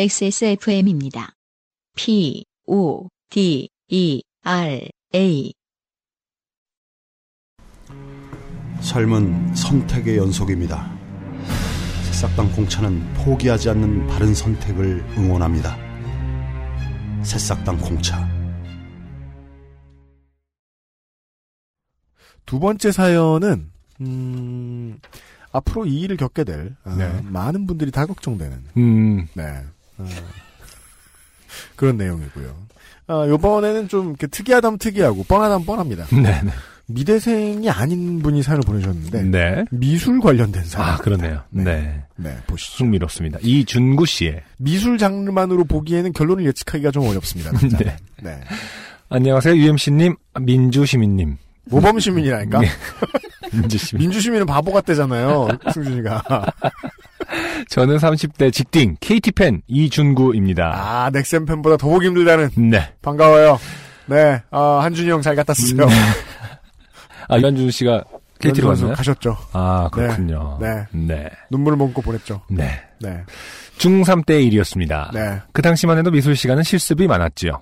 XSFM입니다. P, O, D, E, R, A. 삶은 선택의 연속입니다. 새싹당 공차는 포기하지 않는 바른 선택을 응원합니다. 새싹당 공차. 두 번째 사연은 음, 앞으로 이 일을 겪게 될 아, 네. 많은 분들이 다 걱정되는 음, 네 어, 그런 내용이고요. 아, 요번에는 좀 이렇게 특이하다면 특이하고 뻔하다면 뻔합니다. 네, 네. 미대생이 아닌 분이 사연을 보내셨는데 네. 미술 관련된 사연. 아, 그러네요. 네. 네. 네, 보시죠. 흥미롭습니다. 이준구 씨의. 미술 장르만으로 보기에는 결론을 예측하기가 좀 어렵습니다. 네. 네. 안녕하세요. UMC님, 민주시민님. 모범 시민이라니까. 네. 민주시민. 민주시민은 바보 같대잖아요. 승준이가. 저는 30대 직딩, KT팬 이준구입니다. 아, 넥센 팬보다 더 보기 힘들다는. 네. 반가워요. 네, 아, 한준이 형 잘 갔다 쓰세요. 아, 이한준 씨가 KT로 갔나요? 가셨죠. 아, 그렇군요. 네. 네. 눈물을 머금고 보냈죠. 네. 네. 중3 때 일이었습니다. 네. 그 당시만 해도 미술 시간은 실습이 많았지요.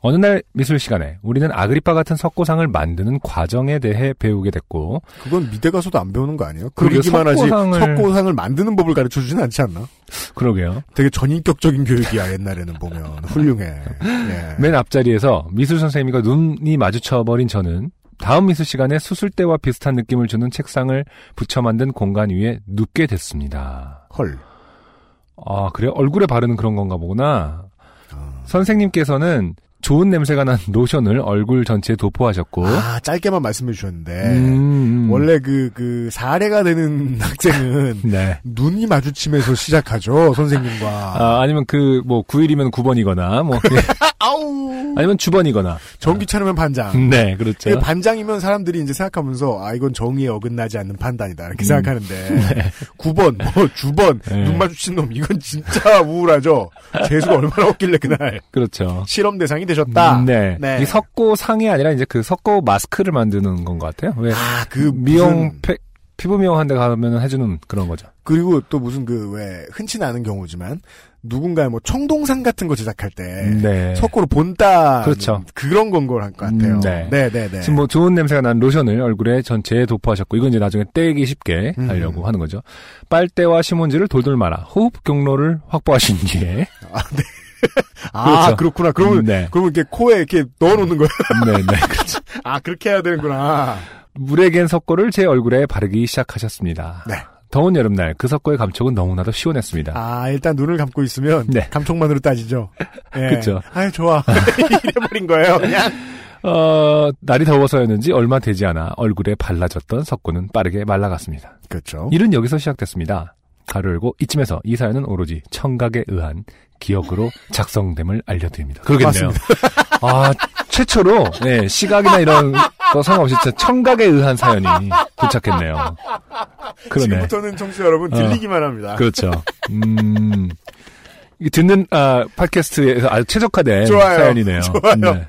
어느 날 미술 시간에 우리는 아그리파 같은 석고상을 만드는 과정에 대해 배우게 됐고 그건 미대 가서도 안 배우는 거 아니에요? 그리기만 하지 석고상을- 석고상을 만드는 법을 가르쳐 주진 않지 않나? 그러게요. 되게 전인격적인 교육이야 옛날에는 보면 훌륭해. 예. 맨 앞자리에서 미술 선생님과 눈이 마주쳐 버린 저는 다음 미술 시간에 수술대와 비슷한 느낌을 주는 책상을 붙여 만든 공간 위에 눕게 됐습니다. 헐. 아, 그래요? 얼굴에 바르는 그런 건가 보구나. 아. 선생님께서는 좋은 냄새가 난 로션을 얼굴 전체에 도포하셨고, 아 짧게만 말씀해 주셨는데 음, 음. 원래 그 그 사례가 되는 학생은 네. 눈이 마주치면서 시작하죠 선생님과. 아, 아니면 그, 뭐, 9일이면 9번이거나, 뭐, 아우. 아니면 주번이거나. 전기 차르면 반장. 네, 그렇죠. 그 반장이면 사람들이 이제 생각하면서 아 이건 정의에 어긋나지 않는 판단이다 이렇게 생각하는데 9번 뭐 주번 네. 눈 마주친 놈 이건 진짜 우울하죠 재수가 얼마나 없길래 그날 그렇죠. 실험 대상이 되셨다 네. 네. 이 석고 상이 아니라 이제 그 석고 마스크를 만드는 건 것 같아요. 왜? 아 그 미용, 페- 피부 미용한 데 가면 해주는 그런 거죠. 그리고 또 무슨 그 왜 흔치 않은 경우지만 누군가의 뭐 청동상 같은 거 제작할 때 네. 석고로 본따 그렇죠. 그런 건 걸 할 것 같아요 음, 네. 네 네 네 지금 뭐 좋은 냄새가 나는 로션을 얼굴에 전체에 도포하셨고, 이건 이제 나중에 떼기 쉽게 음. 하려고 하는 거죠. 빨대와 신문지를 돌돌 말아 호흡 경로를 확보하신 뒤에. 아 그렇죠. 그렇구나 그러면 네. 그러면 이렇게 코에 이렇게 넣어놓는 거예요 네, 네. 그렇죠. 아 그렇게 해야 되는구나 물에 갠 석고를 제 얼굴에 바르기 시작하셨습니다. 네. 더운 여름날 그 석고의 감촉은 너무나도 시원했습니다. 아, 일단 눈을 감고 있으면 네. 감촉만으로 따지죠. 예. 그쵸. 아유, 좋아. 이래버린 거예요, 그냥. 어, 날이 더워서였는지 얼마 되지 않아 얼굴에 발라졌던 석고는 빠르게 말라갔습니다. 그렇죠. 일은 여기서 시작됐습니다. 가로 열고 이쯤에서 이 사연은 오로지 청각에 의한 기억으로 작성됨을 알려드립니다. 그러겠네요. 아, 최초로 네, 시각이나 이런 거 상관없이 진짜 청각에 의한 사연이 도착했네요. 그러네. 지금부터는 청취자 여러분 들리기만 합니다. 그렇죠. 음. 듣는 아 팟캐스트에서 아주 최적화된 좋아요. 사연이네요. 좋아요. 네.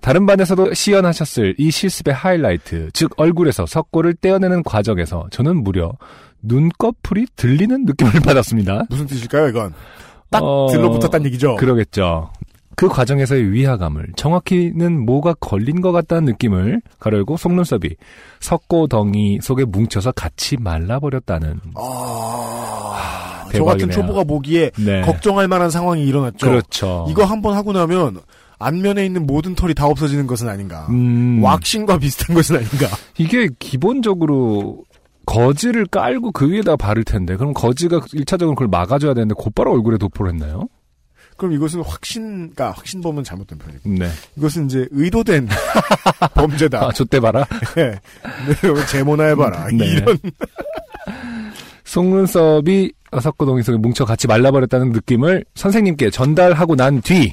다른 반에서도 시연하셨을 이 실습의 하이라이트, 즉 얼굴에서 석고를 떼어내는 과정에서 저는 무려 눈꺼풀이 들리는 느낌을 받았습니다. 무슨 뜻일까요, 이건? 딱 어, 들러붙었다는 얘기죠. 그러겠죠. 그 과정에서의 위화감을 정확히는 뭐가 걸린 것 같다는 느낌을 가려고 속눈썹이 석고덩이 속에 뭉쳐서 같이 말라버렸다는. 아, 저 대박이네요. 같은 초보가 보기에 네. 걱정할 만한 상황이 일어났죠. 그렇죠. 이거 한번 하고 나면 안면에 있는 모든 털이 다 없어지는 것은 아닌가. 음, 왁싱과 비슷한 것은 아닌가. 이게 기본적으로 거즈를 깔고 그 위에다 바를 텐데 그럼 거즈가 1차적으로 그걸 막아줘야 되는데 곧바로 얼굴에 도포를 했나요? 그럼 이것은 확신, 그러니까 확신범은 잘못된 편이고. 네. 이것은 이제 의도된 범죄다. 아, 좆대 봐라. 네. 네, 제모나 해봐라. 네. 이런. 속눈썹이 석고동이 속에 뭉쳐 같이 말라버렸다는 느낌을 선생님께 전달하고 난 뒤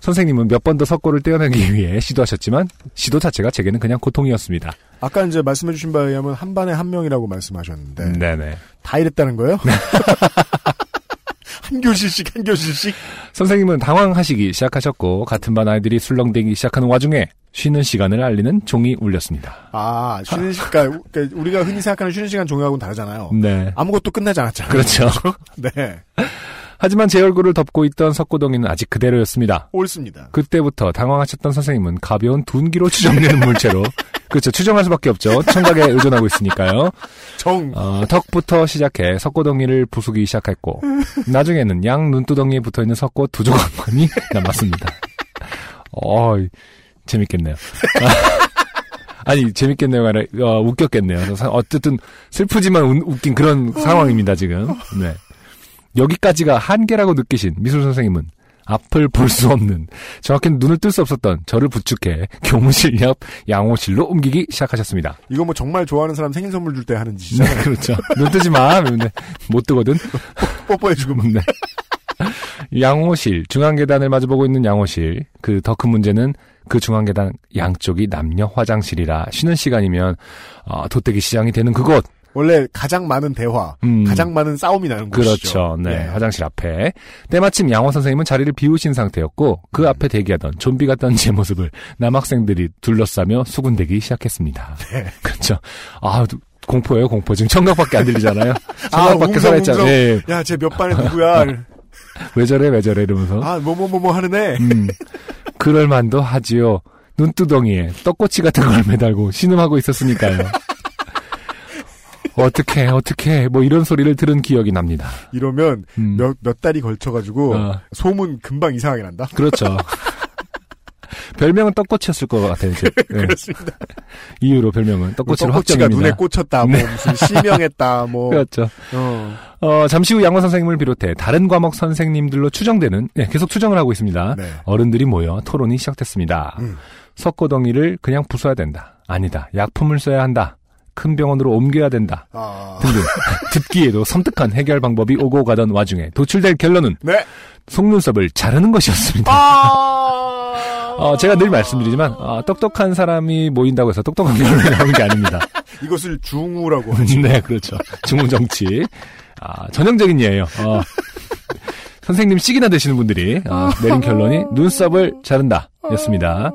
선생님은 몇 번 더 석고를 떼어내기 위해 시도하셨지만 시도 자체가 제게는 그냥 고통이었습니다. 아까 이제 말씀해주신 바에 의하면 한 반에 한 명이라고 말씀하셨는데 네네. 다 이랬다는 거예요? 한 교실씩 한 교실씩. 선생님은 당황하시기 시작하셨고 같은 반 아이들이 술렁대기 시작하는 와중에 쉬는 시간을 알리는 종이 울렸습니다. 아 쉬는 시간 그러니까 우리가 흔히 생각하는 쉬는 시간 종류하고는 다르잖아요. 네. 아무것도 끝나지 않았잖아요. 그렇죠. 네. 하지만 제 얼굴을 덮고 있던 석고동이는 아직 그대로였습니다. 옳습니다. 그때부터 당황하셨던 선생님은 가벼운 둔기로 추정되는 물체로 그렇죠. 추정할 수밖에 없죠. 청각에 의존하고 있으니까요. 정. 어, 턱부터 시작해 석고덩이를 부수기 시작했고 나중에는 양 눈두덩이에 붙어 있는 석고 두 조각만이 남았습니다. 어, 재밌겠네요. 아니 재밌겠네요가 아니라 어, 웃겼겠네요. 사- 어쨌든 슬프지만 우- 웃긴 그런 상황입니다 지금. 네. 여기까지가 한계라고 느끼신 미술 선생님은 앞을 볼 수 없는 정확히는 눈을 뜰 수 없었던 저를 부축해 교무실 옆 양호실로 옮기기 시작하셨습니다. 이거 뭐 정말 좋아하는 사람 생일 선물 줄 때 하는 짓이잖아요. 네, 그렇죠. 눈 뜨지 마. 근데 못 뜨거든. 뽀뽀해주고 막. 네. 양호실, 중앙 계단을 마주보고 있는 양호실. 그 더 큰 문제는 그 중앙 계단 양쪽이 남녀 화장실이라 쉬는 시간이면 어, 도떼기 시장이 되는 그곳. 원래 가장 많은 대화, 음. 가장 많은 싸움이 나는 곳이죠. 그렇죠. 네. 예. 화장실 앞에. 때마침 양호 선생님은 자리를 비우신 상태였고 그 앞에 대기하던 좀비 같던 제 모습을 남학생들이 둘러싸며 수군대기 시작했습니다. 네. 그렇죠. 아, 공포예요, 공포. 지금 청각밖에 안 들리잖아요. 아, 청각밖에 웅성, 살아있잖아요. 네. 야, 쟤 몇 반에 누구야? 왜 저래, 왜 저래, 이러면서. 아, 뭐, 뭐, 뭐, 뭐 하는 애. 음, 그럴만도 하지요. 눈두덩이에 떡꼬치 같은 걸 매달고 신음하고 있었으니까요. 어떻게, 어떻게, 뭐 이런 소리를 들은 기억이 납니다. 이러면 음, 몇, 몇 달이 걸쳐가지고 어. 소문 금방 이상하게 난다? 그렇죠. 별명은 떡꼬치였을 것 같아요. 제, 네. 그렇습니다. 이유로 별명은 떡꼬치로 떡꼬치가 확정입니다. 눈에 꽂혔다, 뭐, 네. 무슨 실명했다, 뭐. 그렇죠. 어. 어, 잠시 후 양원 선생님을 비롯해 다른 과목 선생님들로 추정되는, 네, 계속 추정을 하고 있습니다. 네. 어른들이 모여 토론이 시작됐습니다. 음. 석고덩이를 그냥 부숴야 된다. 아니다. 약품을 써야 한다. 큰 병원으로 옮겨야 된다. 아. 등등 듣기에도 섬뜩한 해결 방법이 오고 가던 와중에 도출될 결론은 네. 속눈썹을 자르는 것이었습니다. 아. 어, 제가 늘 말씀드리지만 어, 똑똑한 사람이 모인다고 해서 똑똑한 결론이 나오는 게 아닙니다. 이것을 중우라고 하죠. 네, 그렇죠. 중흥 정치. 아, 전형적인 예예요. 어, 선생님 시기나 되시는 분들이 어, 내린 결론이 눈썹을 자른다. 였습니다.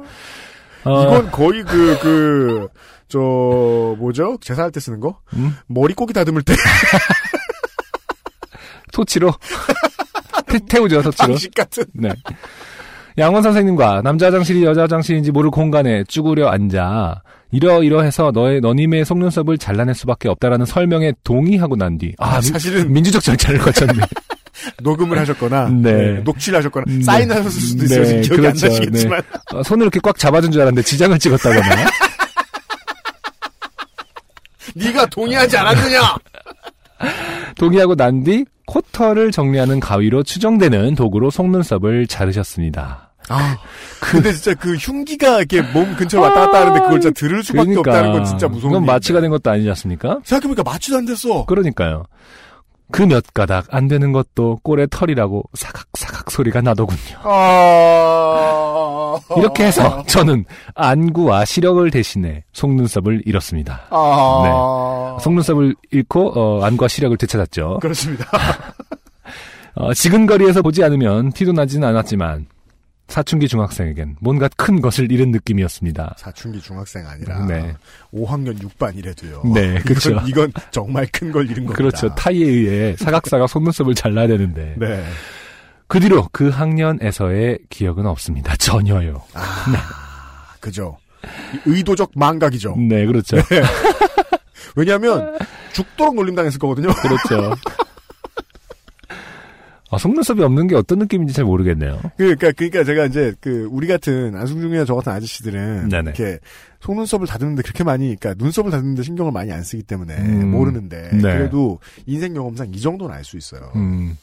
어, 이건 거의 그, 그, 저, 뭐죠? 제사할 때 쓰는 거? 음? 머리꼬기 다듬을 때 토치로 태, 태우죠, 토치로. 방식 같은. 네. 양원 선생님과 남자 화장실이 여자 화장실인지 모를 공간에 쭈그려 앉아 이러이러해서 너의 너님의 속눈썹을 잘라낼 수밖에 없다라는 설명에 동의하고 난 뒤 아, 미- 사실은 민주적 절차를 거쳤네. 녹음을 하셨거나, 네. 네, 녹취를 하셨거나, 네. 사인하셨을 수도 있어요. 네, 기억이 그렇죠. 안 나시겠지만. 어, 손을 이렇게 꽉 잡아준 줄 알았는데 지장을 찍었다거나. 네. 가 동의하지 않았느냐? 동의하고 난 뒤 코털을 정리하는 가위로 추정되는 도구로 속눈썹을 자르셨습니다. 아, 근데 진짜 그 흉기가 이렇게 몸 근처에 왔다 갔다 하는데 그걸 진짜 들을 수밖에 없다는 건 진짜 무서운 그건. 마취가 된 것도 아니지 않습니까? 생각해보니까 마취도 안 됐어. 그러니까요. 그 몇 가닥 안 되는 것도 꼴의 털이라고 사각사각 소리가 나더군요. 아... 이렇게 해서 저는 안구와 시력을 대신해 속눈썹을 잃었습니다. 아... 속눈썹을 잃고 어, 안과 시력을 되찾았죠. 그렇습니다. 어, 지근거리에서 보지 않으면 티도 나지는 않았지만 사춘기 중학생에겐 뭔가 큰 것을 잃은 느낌이었습니다. 사춘기 중학생 아니라 네. 5학년 6반이래도요. 네, 그렇죠. 이건, 이건 정말 큰 걸 잃은 겁니다. 그렇죠. 타이에 의해 사각사각 속눈썹을 잘라야 되는데 네. 그 뒤로 그 학년에서의 기억은 없습니다. 전혀요. 아, 그죠. 의도적 망각이죠. 네, 그렇죠. 왜냐하면 죽도록 놀림당했을 거거든요. 그렇죠. 아, 속눈썹이 없는 게 어떤 느낌인지 잘 모르겠네요. 그러니까 그러니까 제가 이제 그 우리 같은 안승준이나 저 같은 아저씨들은 네네. 이렇게 속눈썹을 다듬는데 그렇게 많이 그러니까 눈썹을 다듬는데 신경을 많이 안 쓰기 때문에 음. 모르는데 네. 그래도 인생 경험상 이 정도는 알 수 있어요. 음,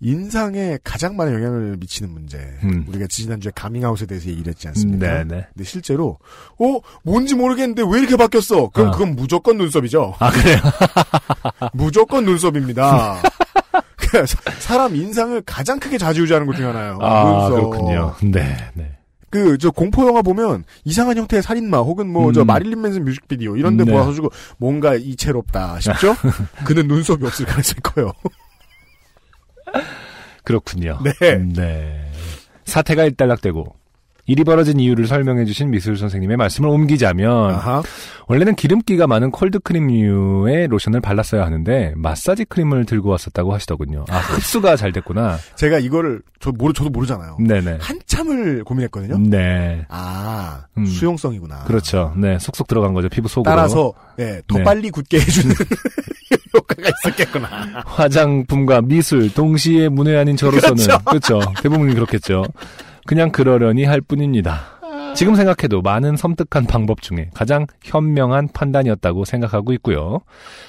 인상에 가장 많은 영향을 미치는 문제. 음. 우리가 지난주에 가밍아웃에 대해서 얘기를 했지 않습니까? 네네. 근데 실제로 어 뭔지 모르겠는데 왜 이렇게 바뀌었어? 그럼 어. 그건 무조건 눈썹이죠. 아, 그래요? 무조건 눈썹입니다. 그 사람 인상을 가장 크게 좌지우지하는 것 중에 하나요. 아. 그렇군요. 네, 네. 그, 저, 공포 영화 보면, 이상한 형태의 살인마, 혹은 뭐, 저, 음. 마릴린 맨슨 뮤직비디오, 이런 데 네. 모아가지고, 뭔가 이채롭다 싶죠? 그는 눈썹이 없을 가능성이 커요. 그렇군요. 네. 네. 사태가 일단락되고 일이 벌어진 이유를 설명해 주신 미술 선생님의 말씀을 옮기자면 아하. 원래는 기름기가 많은 콜드 크림류의 로션을 발랐어야 하는데 마사지 크림을 들고 왔었다고 하시더군요. 아 흡수가 잘 됐구나. 제가 이거를 저 모르 저도 모르잖아요. 네네. 한참을 고민했거든요. 네. 아 음. 수용성이구나. 그렇죠. 네. 쏙쏙 들어간 거죠. 피부 속으로. 따라서 예, 더 네. 빨리 굳게 해주는 효과가 있었겠구나. 화장품과 미술 동시에 문외한인 저로서는 그렇죠. 그렇죠. 대부분이 그렇겠죠. 그냥 그러려니 할 뿐입니다. 지금 생각해도 많은 섬뜩한 방법 중에 가장 현명한 판단이었다고 생각하고 있고요.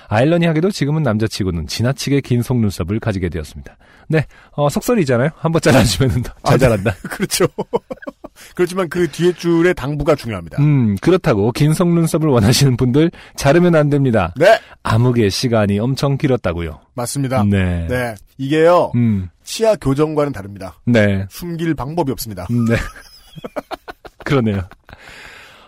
아일러니하게도 지금은 남자치고는 지나치게 긴 속눈썹을 가지게 되었습니다. 네, 어, 속설이잖아요. 한번 잘라주면 잘 아, 네. 자란다. 그렇죠. 그렇지만 그 뒤에 줄의 당부가 중요합니다. 음, 그렇다고 긴 속눈썹을 원하시는 분들 자르면 안 됩니다. 네, 암흑의 시간이 엄청 길었다고요. 맞습니다. 네. 네, 이게요 음, 치아 교정과는 다릅니다. 네. 숨길 방법이 없습니다. 음, 네. 그러네요.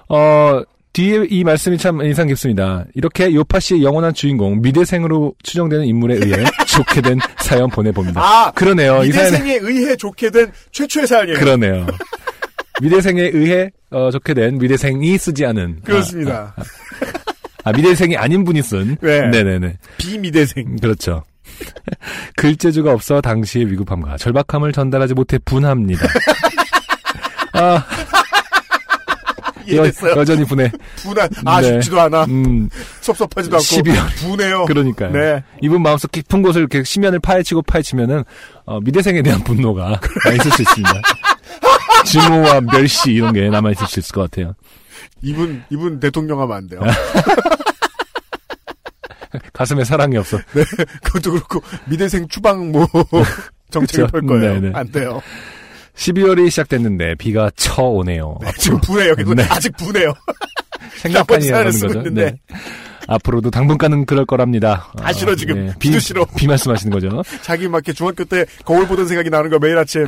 어, 뒤에 이 말씀이 참 인상 깊습니다. 이렇게 요파 씨의 영원한 주인공, 미대생으로 추정되는 인물에 의해 좋게 된 사연 보내봅니다. 아, 그러네요. 미대생에 의해 좋게 된 최초의 사연이에요. 그러네요. 미대생에 의해, 어, 좋게 된 미대생이 쓰지 않은. 그렇습니다. 아, 아, 미대생이 아닌 분이 쓴. 네. 네네네. 비미대생. 그렇죠. 글재주가 없어 당시의 위급함과 절박함을 전달하지 못해 분합니다. 아, 여. 여전히 분해. 분한 아쉽지도 않아. 음, 섭섭하지도 않고 12월. 분해요. 그러니까요. 네. 이분 마음속 깊은 곳을 이렇게 심연을 파헤치고 파헤치면은 어, 미대생에 대한 분노가 있을 수 있습니다. 증오와 멸시 이런 게 남아 있을 수 있을 것 같아요. 이분 이분 대통령 하면 안 돼요. 가슴에 사랑이 없어. 그것도 그렇고 미대생 추방 뭐 정책을. 펼 거예요. 네네. 안 돼요. 12월이 시작됐는데 비가 쳐오네요. 네, 지금. 계속 네. 아직 하는 쓰고 거죠. 네. 앞으로도 당분간은 그럴 거랍니다. 다 싫어, 지금. 비, 비도 싫어. 비 말씀하시는 거죠. 자기 막 이렇게 중학교 때 거울 보던 생각이 나는 거 매일 아침.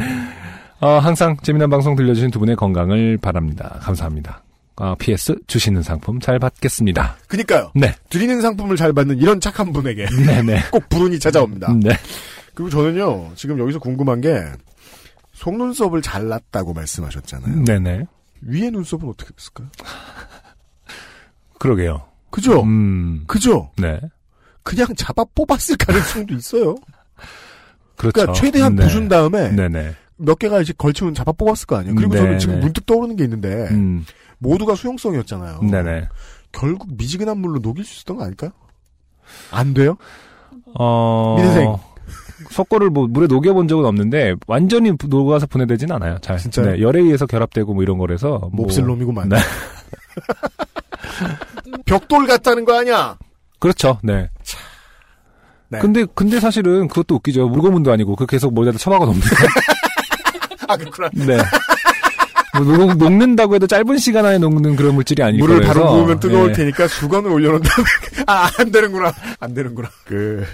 어, 항상 재미난 방송 들려주신 두 분의 건강을 바랍니다. 감사합니다. 어, PS 주시는 상품 잘 받겠습니다. 그니까요. 네, 드리는 상품을 잘 받는 이런 착한 분에게 네네. 꼭 불운이 찾아옵니다. 네. 그리고 저는요, 지금 여기서 궁금한 게, 속눈썹을 잘랐다고 말씀하셨잖아요. 네네. 위에 눈썹은 어떻게 됐을까요? 그러게요. 그죠? 음, 그죠? 네. 그냥 잡아 뽑았을 가능성도 있어요. 그렇죠. 그러니까 최대한 네. 부순 다음에 네네. 몇 개가 이제 걸치면 잡아 뽑았을 거 아니에요. 그리고 네, 저는 지금 네. 문득 떠오르는 게 있는데 음, 모두가 수용성이었잖아요. 네네. 결국 미지근한 물로 녹일 수 있었던 거 아닐까요? 안 돼요? 어. 미대생. 속고를 뭐 물에 녹여본 적은 없는데 완전히 녹아서 분해되진 않아요. 잘. 진짜요? 네, 열에 의해서 결합되고 뭐 이런 거라서 뭐 몹쓸 놈이구만. 네. 벽돌 같다는 거 아니야? 그렇죠. 네. 네. 근데 근데 사실은 그것도 웃기죠. 물고문도 아니고 그 계속 머리에다 쳐박아 놓습니다. 아 그렇구나. 네. 뭐 녹, 녹는다고 해도 짧은 시간 안에 녹는 그런 물질이 아니고 물을 바로 부으면 뜨거울 네. 테니까 수건을 올려놓은 다음에 아안 되는구나. 안 되는구나. 그.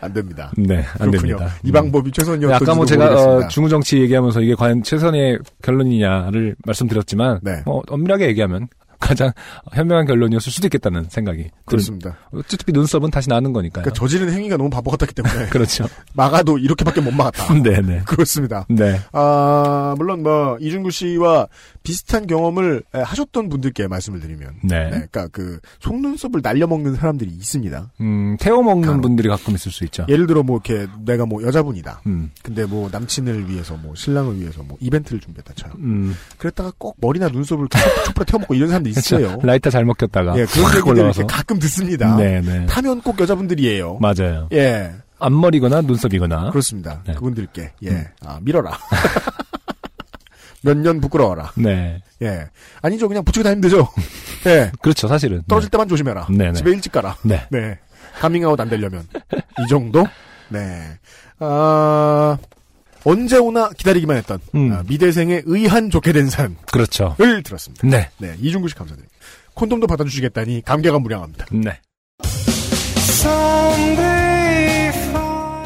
안 됩니다. 네, 안 그렇군요. 됩니다. 이 방법이 최선이었던지 아까 뭐 제가 모르겠습니다. 어, 중우정치 얘기하면서 이게 과연 최선의 결론이냐를 말씀드렸지만 네. 뭐 엄밀하게 얘기하면 가장 현명한 결론이었을 수도 있겠다는 생각이 그렇습니다. 어차피 눈썹은 다시 나는 거니까요. 그러니까 저지른 행위가 너무 바보 같았기 때문에 그렇죠. 막아도 이렇게밖에 못 막았다. 네네. 그렇습니다. 네. 아 물론 뭐 이준구 씨와 비슷한 경험을 에, 하셨던 분들께 말씀을 드리면, 네. 네, 그러니까 그 속눈썹을 날려먹는 사람들이 있습니다. 음, 태워 먹는 간혹. 분들이 가끔 있을 수 있죠. 예를 들어 뭐 이렇게 내가 뭐 여자분이다. 음, 근데 뭐 남친을 위해서 뭐 신랑을 위해서 뭐 이벤트를 준비했다 쳐요. 음. 그랬다가 꼭 머리나 눈썹을 촛불- 촛불에 태워먹고 이런 사람도 있어요. 라이터 잘 먹혔다가 예, 그런 확 얘기들 가끔 듣습니다. 네네. 타면 꼭 여자분들이에요. 맞아요. 예, 앞머리거나 눈썹이거나. 그렇습니다. 네. 그분들께 예, 음. 아 밀어라. 몇 년 부끄러워라. 네. 예, 아니죠. 그냥 붙이고 다니면 되죠. 예, 그렇죠, 사실은. 떨어질 때만 조심해라. 네네. 집에 일찍 가라. 네. 네, 가밍아웃 안 되려면 이 정도. 네, 아 언제 오나 기다리기만 했던 음. 아, 미대생의 의한 좋게 된 산을 그렇죠. 들었습니다. 네. 네, 이중구 씨 감사드립니다. 콘돔도 받아주시겠다니 감개가 무량합니다. 네.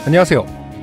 안녕하세요.